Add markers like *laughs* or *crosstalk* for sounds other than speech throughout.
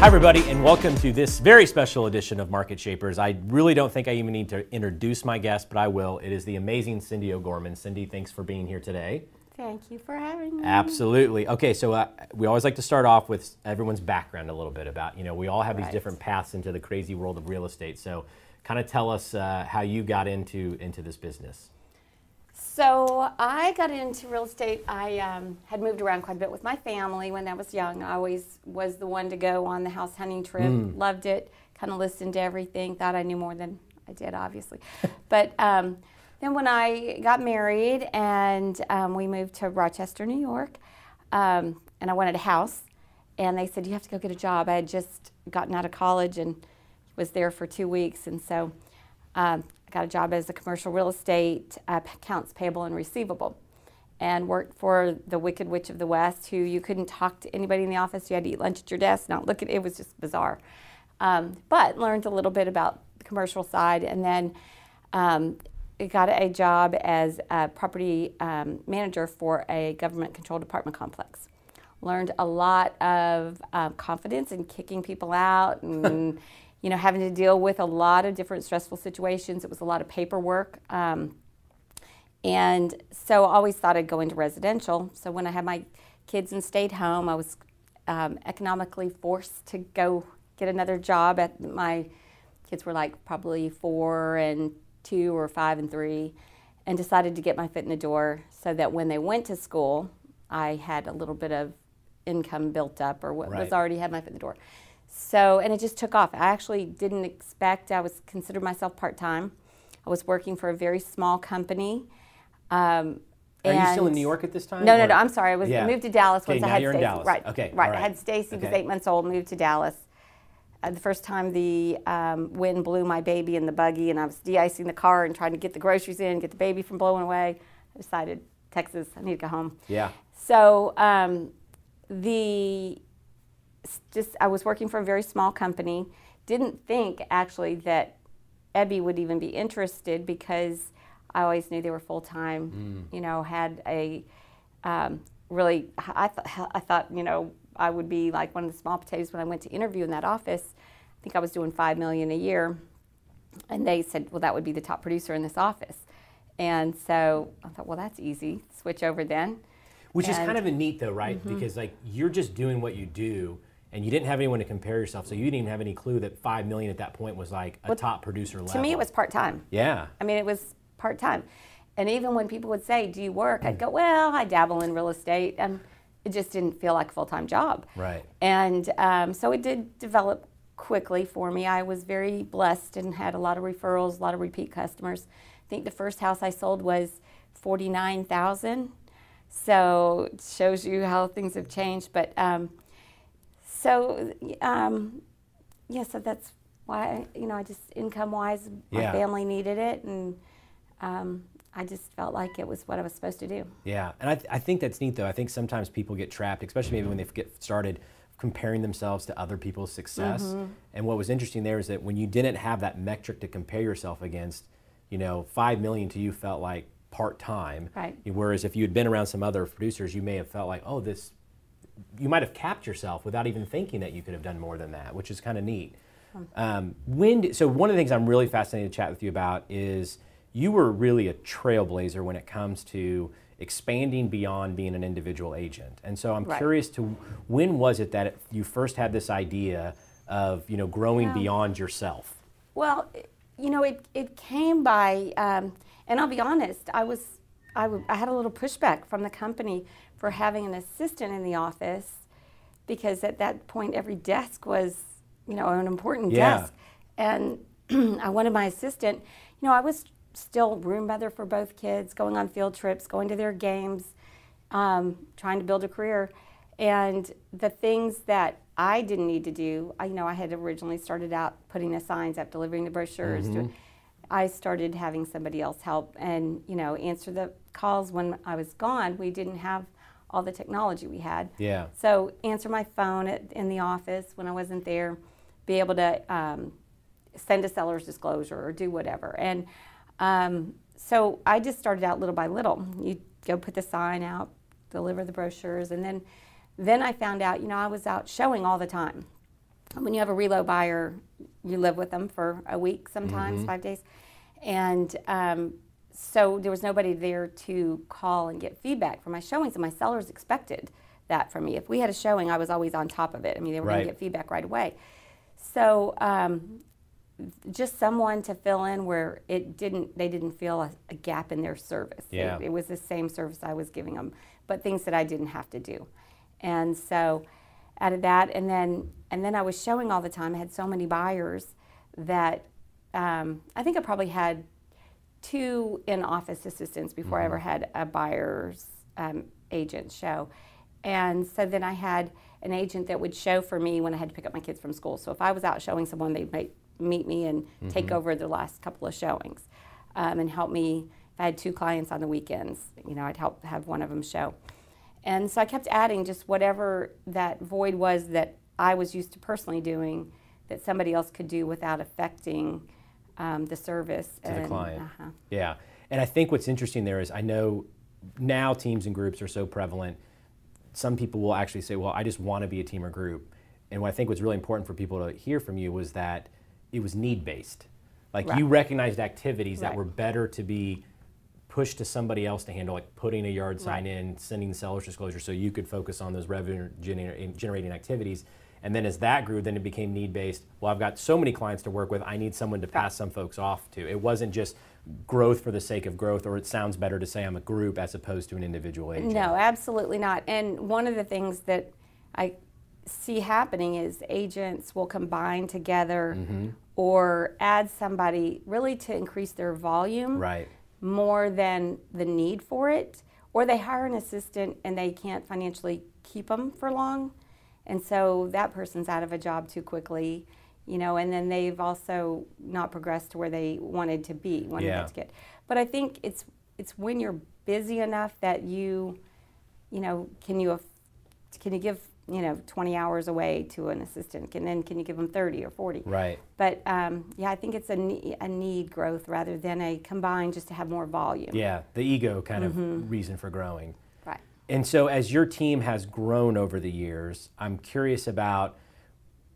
Hi, everybody, and welcome to this very special edition of Market Shapers. I really don't think I even need to introduce my guest, but I will. It is the amazing Cindy O'Gorman. Cindy, thanks for being here today. Thank you for having me. Absolutely. Okay, so uh, we always like to start off with everyone's background a little bit about, you know, we all have these different paths into the crazy world of real estate. So, kind of tell us uh, how you got into into this business. So I got into real estate. I um, had moved around quite a bit with my family when I was young. I always was the one to go on the house hunting trip. Loved it. Kind of listened to everything. Thought I knew more than I did, obviously. *laughs* but um, then when I got married and um, we moved to Rochester, New York, um, and I wanted a house, and they said you have to go get a job. I had just gotten out of college and was there for two weeks, and so um, I got a job as a commercial real estate uh, accounts payable and receivable, and worked for the Wicked Witch of the West, who you couldn't talk to anybody in the office. You had to eat lunch at your desk, not look at it. Was just bizarre, um, but learned a little bit about the commercial side, and then. Um, got a job as a property um, manager for a government controlled apartment complex. Learned a lot of um, confidence in kicking people out *laughs* and you know having to deal with a lot of different stressful situations. It was a lot of paperwork. Um, and so I always thought I'd go into residential. So when I had my kids and stayed home, I was um, economically forced to go get another job. At my kids were like probably four and two or five and three, and decided to get my foot in the door so that when they went to school, I had a little bit of income built up or what Right. was already had my foot in the door. So and it just took off. I actually didn't expect. I was considered myself part time. I was working for a very small company. Um, Are you still in New York at this time? No, no, or- no. I'm sorry. I was Yeah. Moved to Dallas Okay, once now I had you're in Dallas. Right. Okay, Right. all I had Stacy. Was eight months old. Moved to Dallas. Uh, the first time the um, wind blew my baby in the buggy, and I was de-icing the car and trying to get the groceries in, get the baby from blowing away. I decided Texas. I need to go home. Yeah. So um, the just I was working for a very small company. Didn't think actually that Ebby would even be interested because I always knew they were full time. You know, had a um, really I thought I thought you know I would be like one of the small potatoes when I went to interview in that office. I think I was doing five million a year, and they said, well, that would be the top producer in this office. And so I thought, well, that's easy. Switch over then. Which is kind of a neat though, right? Mm-hmm. Because like you're just doing what you do, and you didn't have anyone to compare yourself, so you didn't even have any clue that five million at that point was like a top producer level. To me, it was part time. Yeah. I mean, it was part time. And even when people would say, Do you work? I'd go, Well, I dabble in real estate. And it just didn't feel like a full time job. Right. And um, so it did develop quickly for me. I was very blessed and had a lot of referrals, a lot of repeat customers. I think the first house I sold was 49000 So it shows you how things have changed. But um, so, um, yeah, so that's why, you know, I just income wise, my Yeah. family needed it. And um, I just felt like it was what I was supposed to do. Yeah, and I, th- I think that's neat though. I think sometimes people get trapped, especially maybe when they get started, comparing themselves to other people's success. Mm-hmm. And what was interesting there is that when you didn't have that metric to compare yourself against, you know, five million to you felt like part time. Right. Whereas if you had been around some other producers, you may have felt like, oh, this. You might have capped yourself without even thinking that you could have done more than that, which is kind of neat. Um, when d- so one of the things I'm really fascinated to chat with you about is you were really a trailblazer when it comes to expanding beyond being an individual agent. And so I'm Right. curious to when was it that it, you first had this idea of you know growing Well- beyond yourself? Well, you know, it, it came by, um, and I'll be honest, I was, I, w- I had a little pushback from the company for having an assistant in the office because at that point every desk was, you know, an important Yeah. desk. And *clears throat* I wanted my assistant, you know, I was still room mother for both kids, going on field trips, going to their games, um, trying to build a career. And the things that I didn't need to do, I, you know, I had originally started out putting the signs up, delivering the brochures. do- I started having somebody else help and, you know, answer the calls when I was gone. We didn't have all the technology we had. Yeah. So answer my phone at, in the office when I wasn't there, be able to um, send a seller's disclosure or do whatever. And um, so I just started out little by little. You go put the sign out, deliver the brochures, and then then I found out, you know, I was out showing all the time. when you have a relo buyer, you live with them for a week sometimes, five days. And um, so there was nobody there to call and get feedback for my showings, and my sellers expected that from me. If we had a showing, I was always on top of it. I mean, they were going to get feedback right away. So um, just someone to fill in where it didn't, they didn't feel a, a gap in their service. It- Yeah. It, was the same service I was giving them, but things that I didn't have to do. And so out of that, and then and then I was showing all the time. I had so many buyers that um, I think I probably had two in-office assistants before I ever had a buyer's um, agent show. And so then I had an agent that would show for me when I had to pick up my kids from school. So if I was out showing someone, they might meet me and take over the last couple of showings um, and help me. If I had two clients on the weekends, you know, I'd help have one of them show. And so I kept adding just whatever that void was that I was used to personally doing that somebody else could do without affecting um, the service to the client. uh-huh. Yeah. And I think what's interesting there is I know now teams and groups are so prevalent. Some people will actually say, well, I just want to be a team or group. And what I think was really important for people to hear from you was that it was need based. Like you recognized activities that were better to be pushed to somebody else to handle, like putting a yard sign Right. in, sending the seller's disclosure so you could focus on those revenue generating activities. And then as that grew, then it became need based. Well, I've got so many clients to work with, I need someone to pass some folks off to. It wasn't just growth for the sake of growth, or it sounds better to say I'm a group as opposed to an individual agent. No, absolutely not. And one of the things that I see happening is agents will combine together Mm-hmm. or add somebody really to increase their volume Right. more than the need for it, or they hire an assistant and they can't financially keep them for long, and so that person's out of a job too quickly, you know, and then they've also not progressed to where they wanted to be, wanted Yeah. to get. But I think it's it's when you're busy enough that you, you know, can you can you give you know 20 hours away to an assistant, and then can you give them 30 or 40? Right. But um, yeah, I think it's a, ne- a need growth rather than a combined just to have more volume. Yeah. The ego kind Mm-hmm. of reason for growing. And so, as your team has grown over the years, I'm curious about.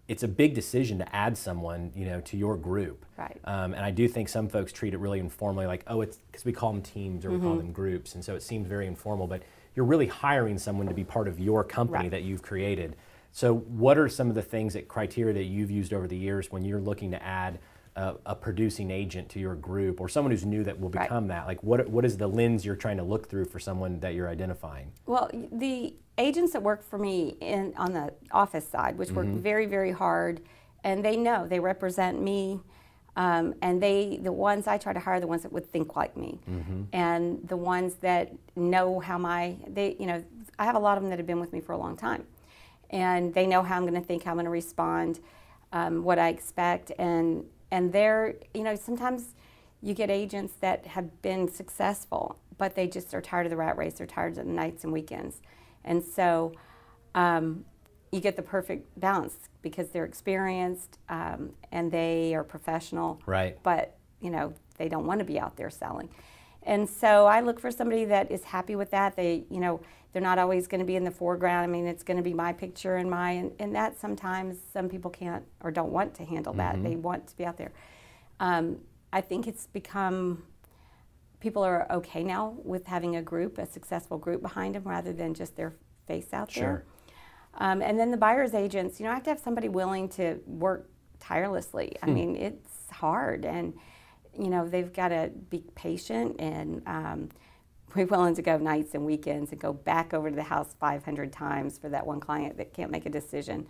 It's a big decision to add someone, you know, to your group. Right. Um, and I do think some folks treat it really informally, like, oh, it's because we call them teams or we Mm-hmm. call them groups, and so it seems very informal. But you're really hiring someone to be part of your company Right. that you've created. So, what are some of the things that criteria that you've used over the years when you're looking to add a, a producing agent to your group or someone who's new that will Right. become that? Like, what what is the lens you're trying to look through for someone that you're identifying? Well, the agents that work for me in on the office side, which work very, very hard, and they know they represent me, um, and they the ones I try to hire the ones that would think like me, and the ones that know how my they you know I have a lot of them that have been with me for a long time, and they know how I'm going to think, how I'm going to respond, um, what I expect, and and they're you know sometimes you get agents that have been successful, but they just are tired of the rat race. They're tired of the nights and weekends, and so um, you get the perfect balance because they're experienced um, and they are professional. Right. But you know they don't want to be out there selling, and so I look for somebody that is happy with that. They you know they're not always going to be in the foreground. I mean, it's going to be my picture and my and, and that sometimes some people can't or don't want to handle that. They want to be out there. Um, I think it's become people are okay now with having a group, a successful group behind them, rather than just their face out Sure. there. Um, and then the buyer's agents, you know, I have to have somebody willing to work tirelessly. I mean, it's hard, and you know, they've got to be patient and um, *laughs* be willing to go nights and weekends and go back over to the house 500 times for that one client that can't make a decision.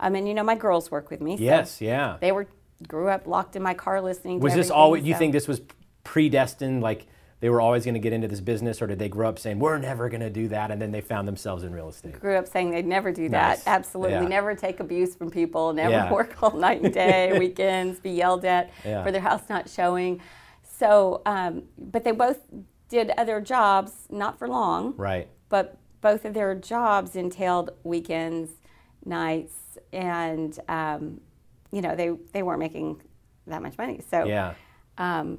Um, and you know, my girls work with me. so Yes, yeah. They were grew up locked in my car listening. to Was this always? You so- think this was predestined? Like they were always going to get into this business, or did they grow up saying we're never going to do that, and then they found themselves in real estate? grew up saying they'd never do Nice. that. Absolutely, Yeah. never take abuse from people, never Yeah. *laughs* work all night and day, *laughs* weekends, be yelled at Yeah. for their house not showing. So, um, but they both did other jobs, not for long, Right. but both of their jobs entailed weekends, nights, and um, you know they they weren't making that much money. So Yeah. um,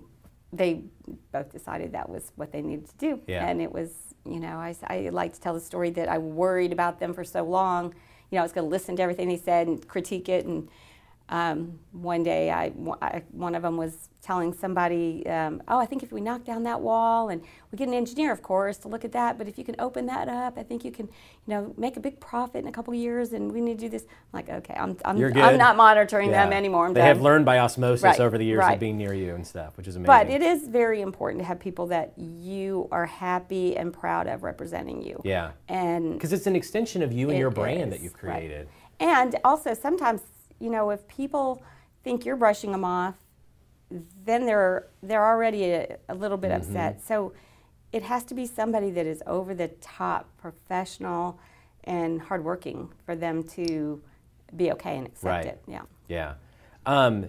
they both decided that was what they needed to do. Yeah. And it was, you know, I, I like to tell the story that I worried about them for so long. you know, I was going to listen to everything they said and critique it. And um, one day, I, I, one of them was telling somebody, um, "Oh, I think if we knock down that wall and we get an engineer, of course, to look at that, but if you can open that up, I think you can, you know, make a big profit in a couple years, and we need to do this." I'm like, "Okay, I'm, I'm, I'm not monitoring yeah. them anymore." I'm they done. have learned by osmosis right. over the years right. of being near you and stuff, which is amazing. But it is very important to have people that you are happy and proud of representing you. Yeah. And because it's an extension of you and your brand is, that you've created. Right. And also sometimes, you know, if people think you're brushing them off, then they're they're already a, a little bit mm-hmm. upset. So it has to be somebody that is over the top, professional, and hardworking for them to be okay and accept right. it. Yeah. Yeah. Um,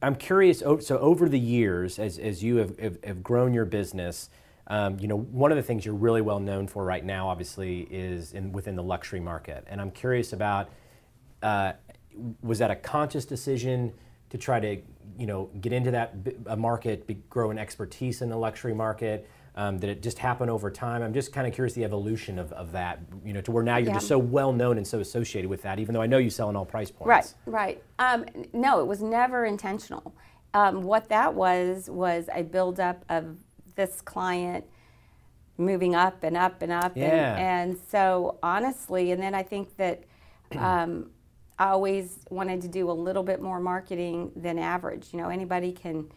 I'm curious. So over the years, as as you have, have, have grown your business. Um, you know, one of the things you're really well known for right now, obviously, is in within the luxury market. And I'm curious about uh, was that a conscious decision to try to you know get into that market, be, grow an expertise in the luxury market? Um, did it just happen over time? I'm just kind of curious the evolution of, of that, you know, to where now you're yeah. just so well known and so associated with that, even though I know you sell in all price points. Right, right. Um, no, it was never intentional. Um, what that was was a buildup of this client moving up and up and up, yeah. and, and so honestly, and then I think that um, I always wanted to do a little bit more marketing than average. You know, anybody can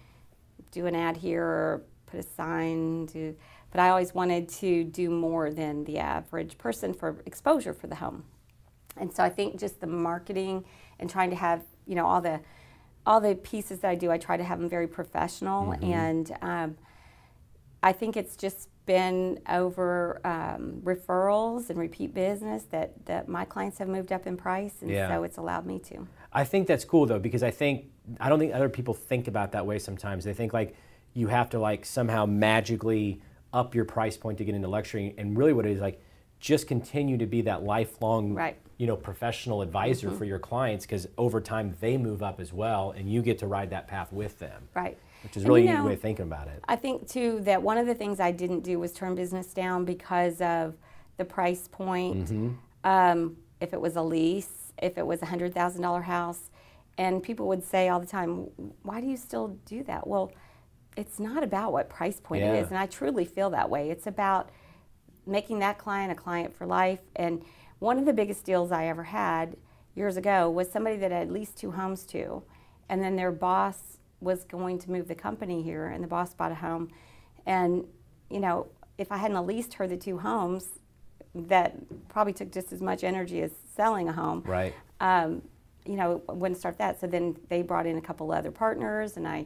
do an ad here or put a sign to, but I always wanted to do more than the average person for exposure for the home. And so I think just the marketing and trying to have, you know, all the all the pieces that I do, I try to have them very professional. Mm-hmm. And um, I think it's just been over um, referrals and repeat business that, that my clients have moved up in price, and yeah. so it's allowed me to. I think that's cool though because I think I don't think other people think about that way sometimes. They think like you have to like somehow magically up your price point to get into luxury, and really what it is like just continue to be that lifelong right. you know professional advisor mm-hmm. for your clients because over time they move up as well, and you get to ride that path with them. Right. Which is really a neat way of thinking about it. I think too that one of the things I didn't do was turn business down because of the price point. Mm-hmm. Um, if it was a lease, if it was a hundred thousand dollar house, and people would say all the time, "Why do you still do that?" Well, it's not about what price point yeah. it is, and I truly feel that way. It's about making that client a client for life. And one of the biggest deals I ever had years ago was somebody that I had leased two homes to, and then their boss was going to move the company here, and the boss bought a home. And, you know, if I hadn't leased her the two homes, that probably took just as much energy as selling a home. Right. Um, you know, wouldn't start that. So then they brought in a couple other partners, and I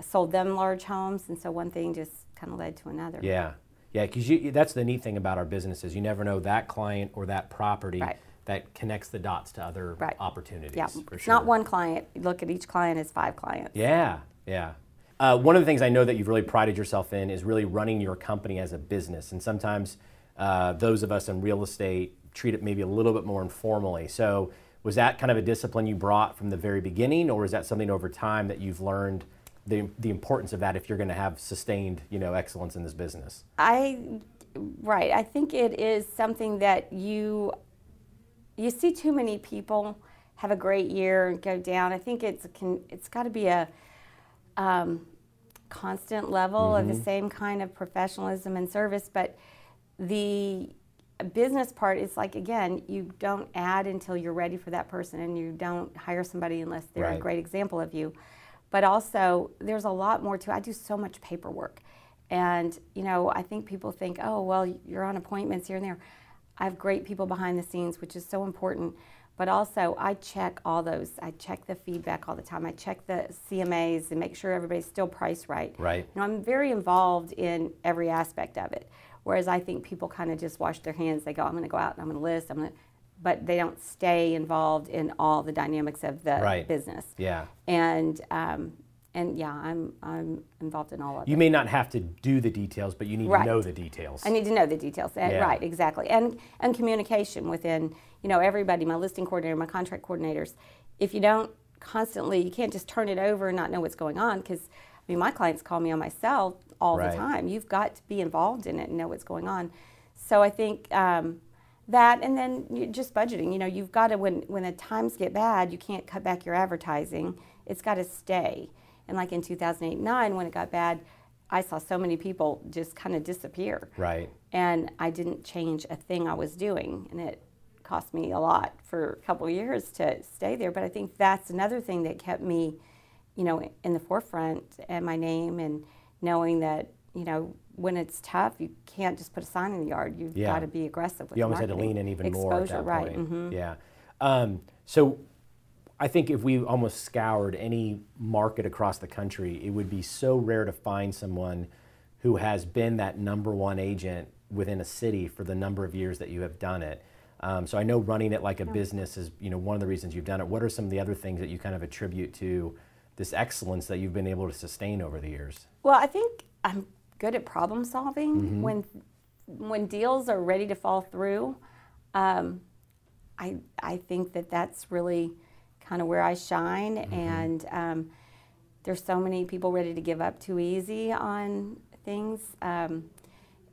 sold them large homes, and so one thing just kind of led to another. Yeah, yeah, because that's the neat thing about our businesses. You never know that client or that property right that connects the dots to other right. opportunities. Yeah, it's sure. not one client. You look at each client as five clients. Yeah, yeah. Uh, one of the things I know that you've really prided yourself in is really running your company as a business. And sometimes uh, those of us in real estate treat it maybe a little bit more informally. So, was that kind of a discipline you brought from the very beginning, or is that something over time that you've learned the, the importance of that if you're going to have sustained you know excellence in this business? I right. I think it is something that you you see too many people have a great year and go down. I think it's can it's got to be a um, constant level mm-hmm. of the mm-hmm. same kind of professionalism and service, but the business part is like again you don't add until you're ready for that person and you don't hire somebody unless they're right. a great example of you but also there's a lot more to i do so much paperwork and you know i think people think oh well you're on appointments here and there I have great people behind the scenes, which is so important. But also, I check all those. I check the feedback all the time. I check the CMAs and make sure everybody's still priced right. Right. You know, I'm very involved in every aspect of it. Whereas I think people kind of just wash their hands. They go, I'm going to go out and I'm going to list. I'm going to, but they don't stay involved in all the dynamics of the right. business. Yeah. And um, and yeah, I'm I'm involved in all of it. You may not have to do the details, but you need right. to know the details. I need to know the details. Yeah. Right, exactly. And and communication within, you know, everybody, my listing coordinator, my contract coordinators. If you don't constantly, you can't just turn it over and not know what's going on because I mean, my clients call me on my cell all right. the time. You've got to be involved in it and know what's going on. So I think um, that and then just budgeting you know you've got to when when the times get bad you can't cut back your advertising it's got to stay and like in 2008 9 when it got bad i saw so many people just kind of disappear Right. and i didn't change a thing i was doing and it cost me a lot for a couple of years to stay there but i think that's another thing that kept me you know in the forefront and my name and knowing that you know when it's tough you can't just put a sign in the yard you've Yeah. got to be aggressive with You almost had to lean in even Exposure, more at that right point. mhm. Yeah. Um, so I think if we almost scoured any market across the country, it would be so rare to find someone who has been that number one agent within a city for the number of years that you have done it. Um, so I know running it like a business is, you know, one of the reasons you've done it. What are some of the other things that you kind of attribute to this excellence that you've been able to sustain over the years? Well, I think I'm good at problem solving. Mm-hmm. When when deals are ready to fall through, um, I I think that that's really kind of where I shine. Mm-hmm. And um, there's so many people ready to give up too easy on things. Um,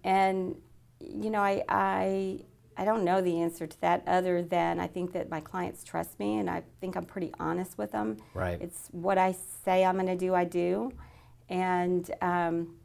and you know, I I I don't know the answer to that other than I think that my clients trust me, and I think I'm pretty honest with them. Right. It's what I say I'm going to do, I do, and um,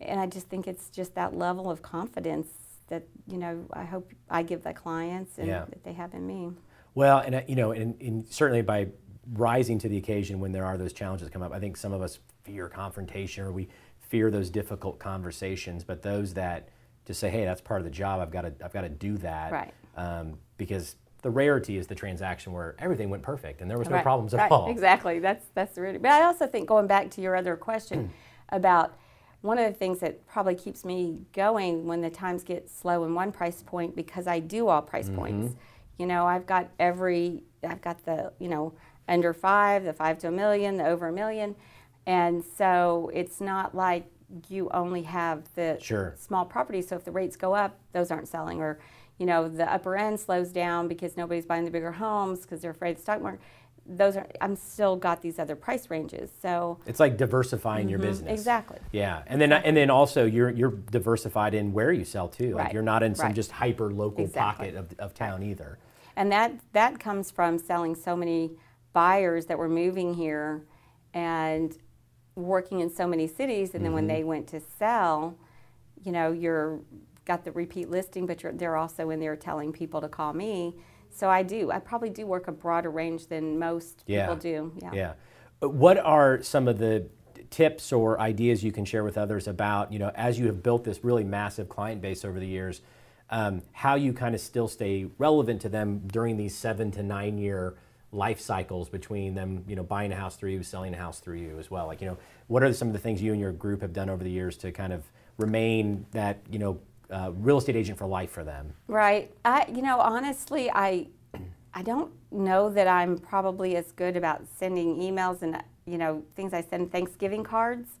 and I just think it's just that level of confidence that you know I hope I give the clients and Yeah. that they have in me. Well, and uh, you know, and, and certainly by rising to the occasion when there are those challenges come up, I think some of us fear confrontation or we fear those difficult conversations. But those that just say, "Hey, that's part of the job. I've got to, I've got to do that," Right. Um, because the rarity is the transaction where everything went perfect and there was no Right, problems at right, all. Exactly. That's that's the reality. But I also think going back to your other question *clears throat* about one of the things that probably keeps me going when the times get slow in one price point because I do all price Mm-hmm. points. You know, I've got every I've got the, you know, under 5, the 5 to a million, the over a million. And so it's not like you only have the Sure. small properties. So if the rates go up, those aren't selling or you know, the upper end slows down because nobody's buying the bigger homes because they're afraid of the stock market. Those are I'm still got these other price ranges. So It's like diversifying your business. Mm-hmm. exactly. Yeah, and then and then also you're you're diversified in where you sell too. Like Right, you're not in some right. just hyper local Exactly. pocket of, of town either. And that that comes from selling so many buyers that were moving here and working in so many cities and then when they went to sell, you know, you're got the repeat listing but you're they're also in there telling people to call me. So I do. I probably do work a broader range than most Yeah. people do. Yeah. Yeah. Uh, What are some of the tips or ideas you can share with others about, you know, as you have built this really massive client base over the years, um, how you kind of still stay relevant to them during these seven to nine year life cycles between them, you know, buying a house through you, selling a house through you as well? Like, you know, what are some of the things you and your group have done over the years to kind of remain that, you know, uh, real estate agent for life for them? Right. I, you know, honestly, I, I don't know that I'm probably as good about sending emails and you know things. I send Thanksgiving cards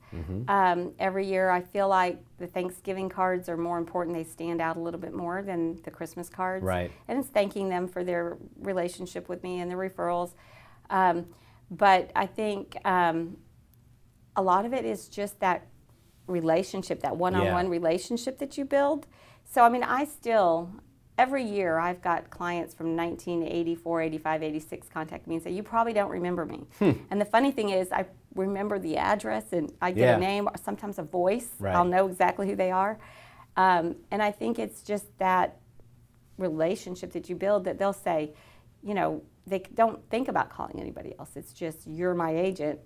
um, every year. I feel like the Thanksgiving cards are more important. They stand out a little bit more than the Christmas cards. Right. And it's thanking them for their relationship with me and the referrals. Um, but I think um, a lot of it is just that relationship, that one-on-one Yeah. relationship that you build. So I mean, I still every year I've got clients from 1984, 85, 86 contact me and say, "You probably don't remember me." And the funny thing is, I remember the address and I get Yeah. a name, or sometimes a voice. Right. I'll know exactly who they are. Um, and I think it's just that relationship that you build that they'll say, you know, they don't think about calling anybody else. It's just you're my agent,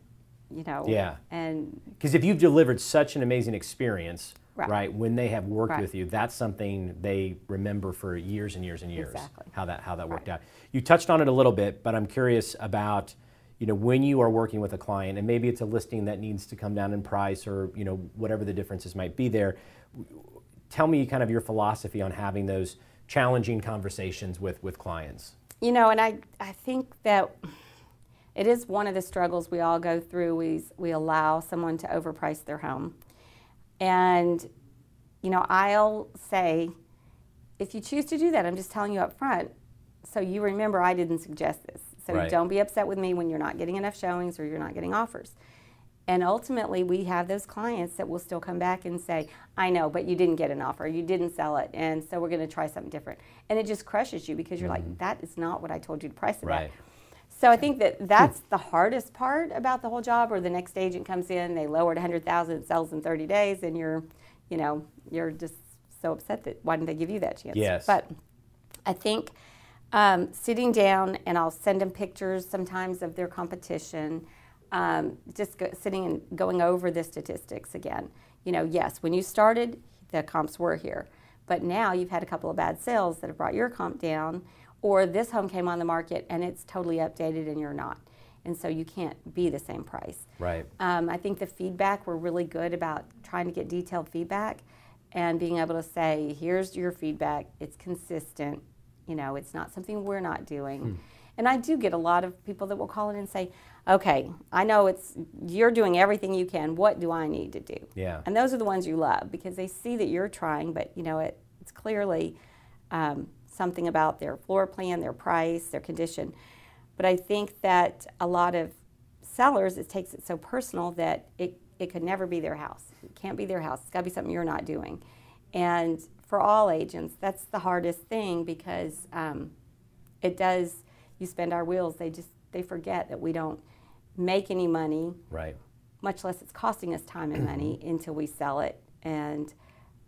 you know. Yeah. And Because if you've delivered such an amazing experience, right. Right. when they have worked Right. with you, that's something they remember for years and years and years. Exactly. How that how that worked Right. out. You touched on it a little bit, but I'm curious about, you know, when you are working with a client, and maybe it's a listing that needs to come down in price, or you know, whatever the differences might be there. Tell me kind of your philosophy on having those challenging conversations with with clients. you know, and I I think that it is one of the struggles we all go through. We we allow someone to overprice their home, and you know, I'll say, if you choose to do that, I'm just telling you up front, so you remember I didn't suggest this. So Right. don't be upset with me when you're not getting enough showings or you're not getting offers. And ultimately, we have those clients that will still come back and say, I know, but you didn't get an offer, you didn't sell it, and so we're going to try something different. And it just crushes you because you're like, mm-hmm. that is not what I told you to price it Right. at. So I think that that's the hardest part about the whole job. Or the next agent comes in, they lowered it 100,000, it sells in 30 days, and you're, you know, you're just so upset that why didn't they give you that chance? Yes. But I think um, sitting down and I'll send them pictures sometimes of their competition. Um, just go, sitting and going over the statistics again. You know, yes, when you started, the comps were here, but now you've had a couple of bad sales that have brought your comp down, or this home came on the market and it's totally updated and you're not, and so you can't be the same price. Right. Um, I think the feedback, we're really good about trying to get detailed feedback and being able to say, here's your feedback, it's consistent, you know, it's not something we're not doing. And I do get a lot of people that will call in and say, okay, I know it's you're doing everything you can. What do I need to do? Yeah. And those are the ones you love because they see that you're trying, but you know, it, it's clearly um, something about their floor plan, their price, their condition. But I think that a lot of sellers, it takes it so personal that it, it could never be their house. It can't be their house. It's got to be something you're not doing. And for all agents, that's the hardest thing because um, it does, you spend our wheels, they just, they forget that we don't make any money Right. much less it's costing us time and money *clears throat* until we sell it. And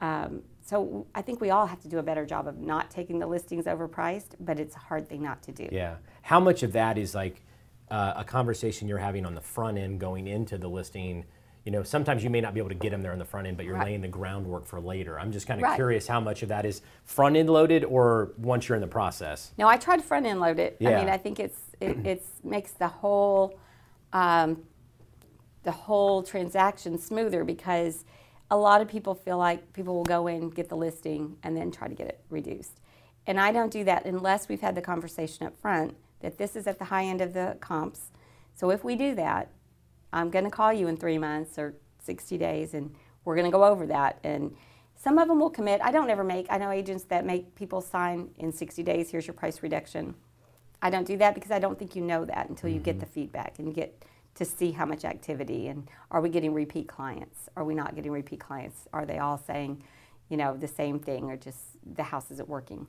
um, so I think we all have to do a better job of not taking the listings overpriced, but it's a hard thing not to do. Yeah. How much of that is like uh, a conversation you're having on the front end going into the listing? You know, sometimes you may not be able to get them there on the front end, but you're Right. laying the groundwork for later. I'm just kind of Right. curious how much of that is front end loaded or once you're in the process. No, I tried to front end load it. Yeah. I mean, I think it's it it's, makes the whole um, the whole transaction smoother because a lot of people feel like people will go in, get the listing, and then try to get it reduced. And I don't do that unless we've had the conversation up front that this is at the high end of the comps. So if we do that, I'm going to call you in three months or 60 days, and we're going to go over that. And some of them will commit. I don't ever make. I know agents that make people sign in 60 days. Here's your price reduction. I don't do that because I don't think you know that until you get mm-hmm. the feedback and get to see how much activity and are we getting repeat clients? Are we not getting repeat clients? Are they all saying, you know, the same thing or just the house isn't working?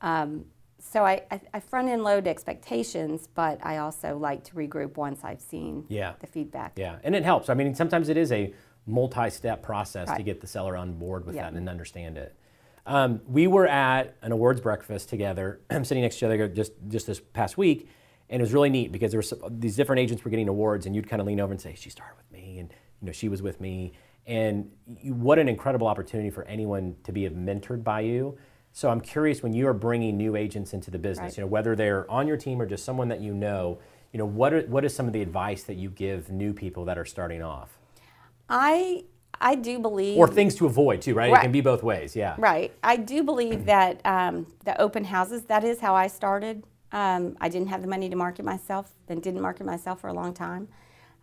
Um, so I, I, I front end load expectations, but I also like to regroup once I've seen Yeah. the feedback. Yeah, and it helps. I mean, sometimes it is a multi-step process to get the seller on board with Yeah. that and understand it. Um, we were at an awards breakfast together, I'm *clears throat* sitting next to each other just just this past week, and it was really neat because there were some, these different agents were getting awards, and you'd kind of lean over and say, "She started with me," and you know, she was with me, and you, what an incredible opportunity for anyone to be mentored by you. So I'm curious when you are bringing new agents into the business, Right. you know, whether they're on your team or just someone that you know, you know, what are, what is some of the advice that you give new people that are starting off, I I do believe or things to avoid too, right? It can be both ways. Yeah. Right. I do believe that um, the open houses, that is how I started. Um, I didn't have the money to market myself and didn't market myself for a long time.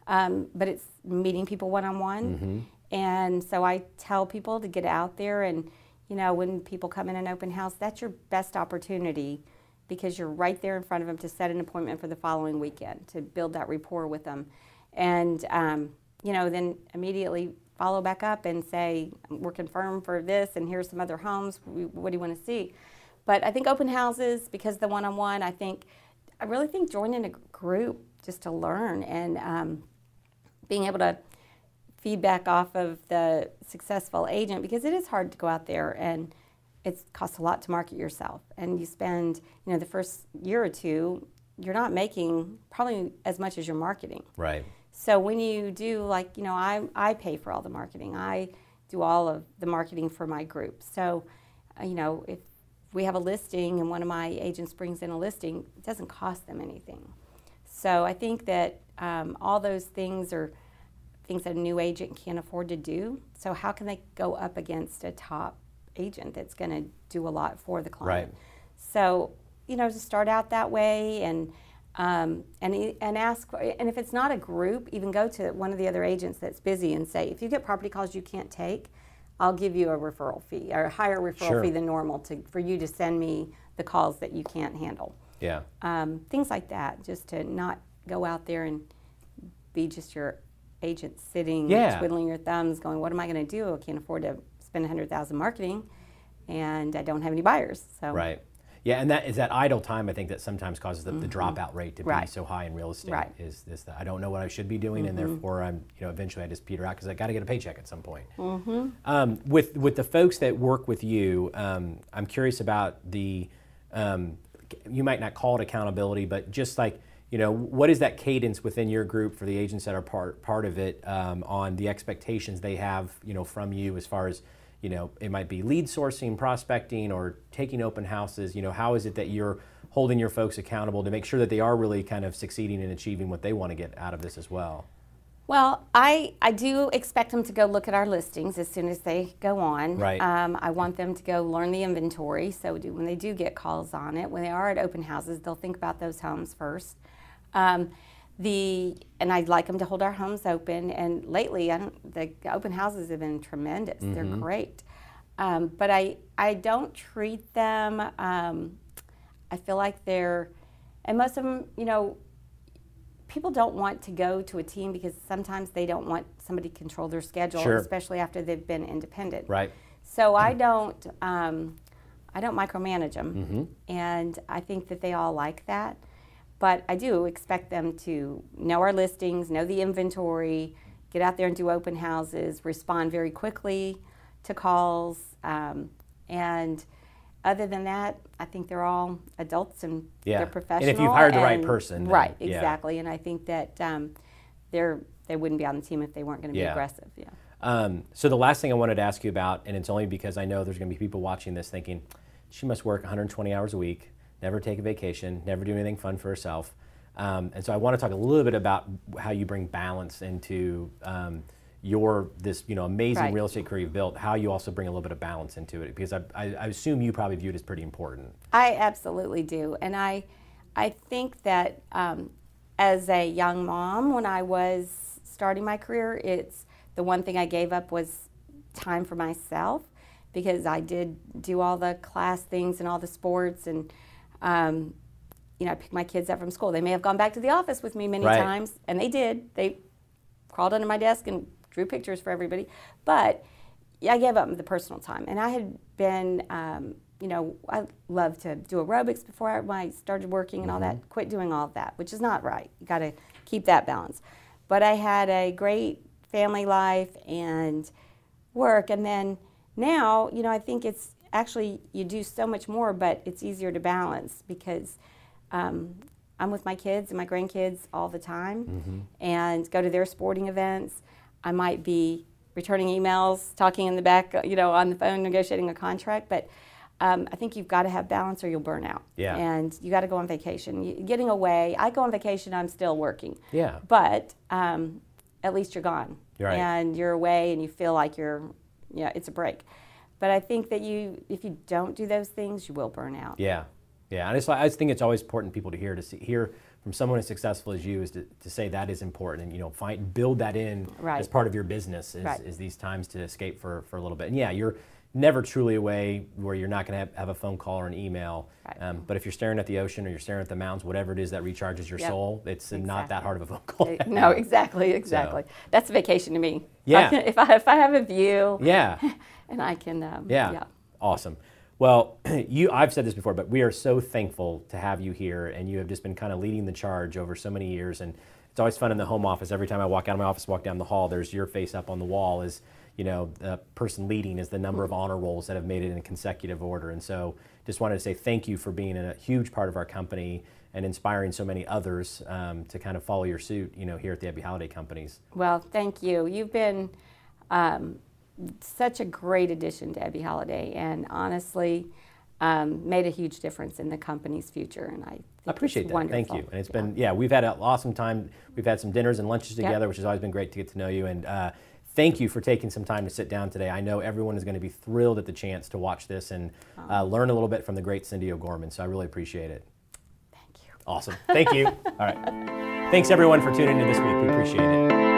Um, but it's meeting people one on one. And so I tell people to get out there and, you know, when people come in an open house, that's your best opportunity because you're right there in front of them to set an appointment for the following weekend to build that rapport with them. And, um, you know, then immediately follow back up and say, we're confirmed for this and here's some other homes. What do you want to see? But I think open houses, because the one on one, I think, I really think joining a group just to learn and um, being able to feedback off of the successful agent because it is hard to go out there and it costs a lot to market yourself. And you spend you know the first year or two you're not making probably as much as you're marketing. Right. so when you do like you know I, I pay for all the marketing. I do all of the marketing for my group. So uh, you know if we have a listing and one of my agents brings in a listing it doesn't cost them anything. So i think that um, all those things are things that a new agent can't afford to do. So how can they go up against a top agent that's going to do a lot for the client? Right. so you know to start out that way and um, and and ask and if it's not a group even go to one of the other agents that's busy and say if you get property calls you can't take I'll give you a referral fee or a higher referral Sure. fee than normal to for you to send me the calls that you can't handle Yeah. um, things like that just to not go out there and be just your agent sitting, Yeah. twiddling your thumbs, going, "What am I going to do? I can't afford to spend a hundred thousand marketing, and I don't have any buyers." So Right. Yeah, and that is that idle time. I think that sometimes causes the, the dropout rate to be Mm-hmm. Right. so high in real estate. Right. Mm-hmm. Is this that I don't know what I should be doing, and therefore I'm you know eventually I just peter out because I got to get a paycheck at some point. Mm-hmm. Um, with with the folks that work with you, um, I'm curious about the. Um, you might not call it accountability, but just like you know, what is that cadence within your group for the agents that are part part of it um, on the expectations they have, you know, from you as far as you know, it might be lead sourcing, prospecting, or taking open houses. You know, how is it that you're holding your folks accountable to make sure that they are really kind of succeeding and achieving what they want to get out of this as well? Well, I, I do expect them to go look at our listings as soon as they go on. Right. Um, I want them to go learn the inventory. So do, when they do get calls on it, when they are at open houses, they'll think about those homes first. Um, the and I'd like them to hold our homes open. And lately, I don't, the open houses have been tremendous. They're great. Um, but I I don't treat them. Um, I feel like they're, and most of them, you know, people don't want to go to a team because sometimes they don't want somebody to control their schedule, Sure. especially after they've been independent. Right. So I don't, um, I don't micromanage them, Mm-hmm. and I think that they all like that. But I do expect them to know our listings, know the inventory, get out there and do open houses, respond very quickly to calls, um, and other than that, I think they're all adults and Yeah. they're professionals. And if you've hired the right person, then- right? yeah. Exactly, and I think that um, they're they wouldn't be on the team if they weren't going to be Yeah. aggressive. Yeah. Um, so the last thing I wanted to ask you about, and it's only because I know there's going to be people watching this thinking, she must work 120 hours a week, never take a vacation, never do anything fun for herself. Um, and so I want to talk a little bit about how you bring balance into um, your this you know amazing Right. real estate career you've built. How you also bring a little bit of balance into it because I, I, I assume you probably view it as pretty important. I absolutely do, and I, I think that um, as a young mom, when I was starting my career, it's the one thing I gave up was time for myself because I did do all the class things and all the sports and. Um, you know, I picked my kids up from school. They may have gone back to the office with me many Right. times, and they did. They crawled under my desk and drew pictures for everybody. But I gave up the personal time, and I had been, um, you know, I loved to do aerobics before I, started working and all that. Quit doing all of that, which is not right. You got to keep that balance. But I had a great family life and work, and then now, you know, I think it's actually you do so much more, but it's easier to balance because um, I'm with my kids and my grandkids all the time and go to their sporting events. I might be returning emails, talking in the back, you know, on the phone, negotiating a contract, but um, I think you've got to have balance or you'll burn out. Yeah. And you got to go on vacation. You, getting away, I go on vacation, I'm still working. Yeah. But um, at least you're gone. Right. And you're away and you feel like you're, yeah, it's a break. But I think that you, if you don't do those things, you will burn out. Yeah, yeah. And it's I just think it's always important people to hear to see, hear from someone as successful as you is to, to say that is important and you know find build that in Right. as part of your business is, Right. is these times to escape for, for a little bit. And yeah, you're never truly away where you're not going to have, have a phone call or an email. Right. Um, but if you're staring at the ocean or you're staring at the mountains, whatever it is that recharges your Yep. soul, it's not that hard of a phone call. No, *laughs* exactly, exactly. That's a vacation to me. Yeah. *laughs* if I if I have a view yeah. *laughs* and I can, um, Yeah. yeah. Awesome. Well, *clears throat* you I've said this before, but we are so thankful to have you here and you have just been kind of leading the charge over so many years and it's always fun in the home office. Every time I walk out of my office, walk down the hall, there's your face up on the wall as, you know, the person leading is the number of honor rolls that have made it in consecutive order. And so just wanted to say thank you for being a huge part of our company and inspiring so many others um, to kind of follow your suit, you know, here at the Ebby Halliday Companies. Well, thank you. You've been um, such a great addition to Ebby Halliday, and honestly, um, made a huge difference in the company's future. And I, think appreciate that. Wonderful. Thank you. And it's been, yeah, we've had an awesome time. We've had some dinners and lunches Yep. together, which has always been great to get to know you. And uh, thank you for taking some time to sit down today. I know everyone is going to be thrilled at the chance to watch this and uh, learn a little bit from the great Cindy O'Gorman. So I really appreciate it. Thank you. Awesome. Thank you. *laughs* All right. Thanks everyone for tuning in this week. We appreciate it.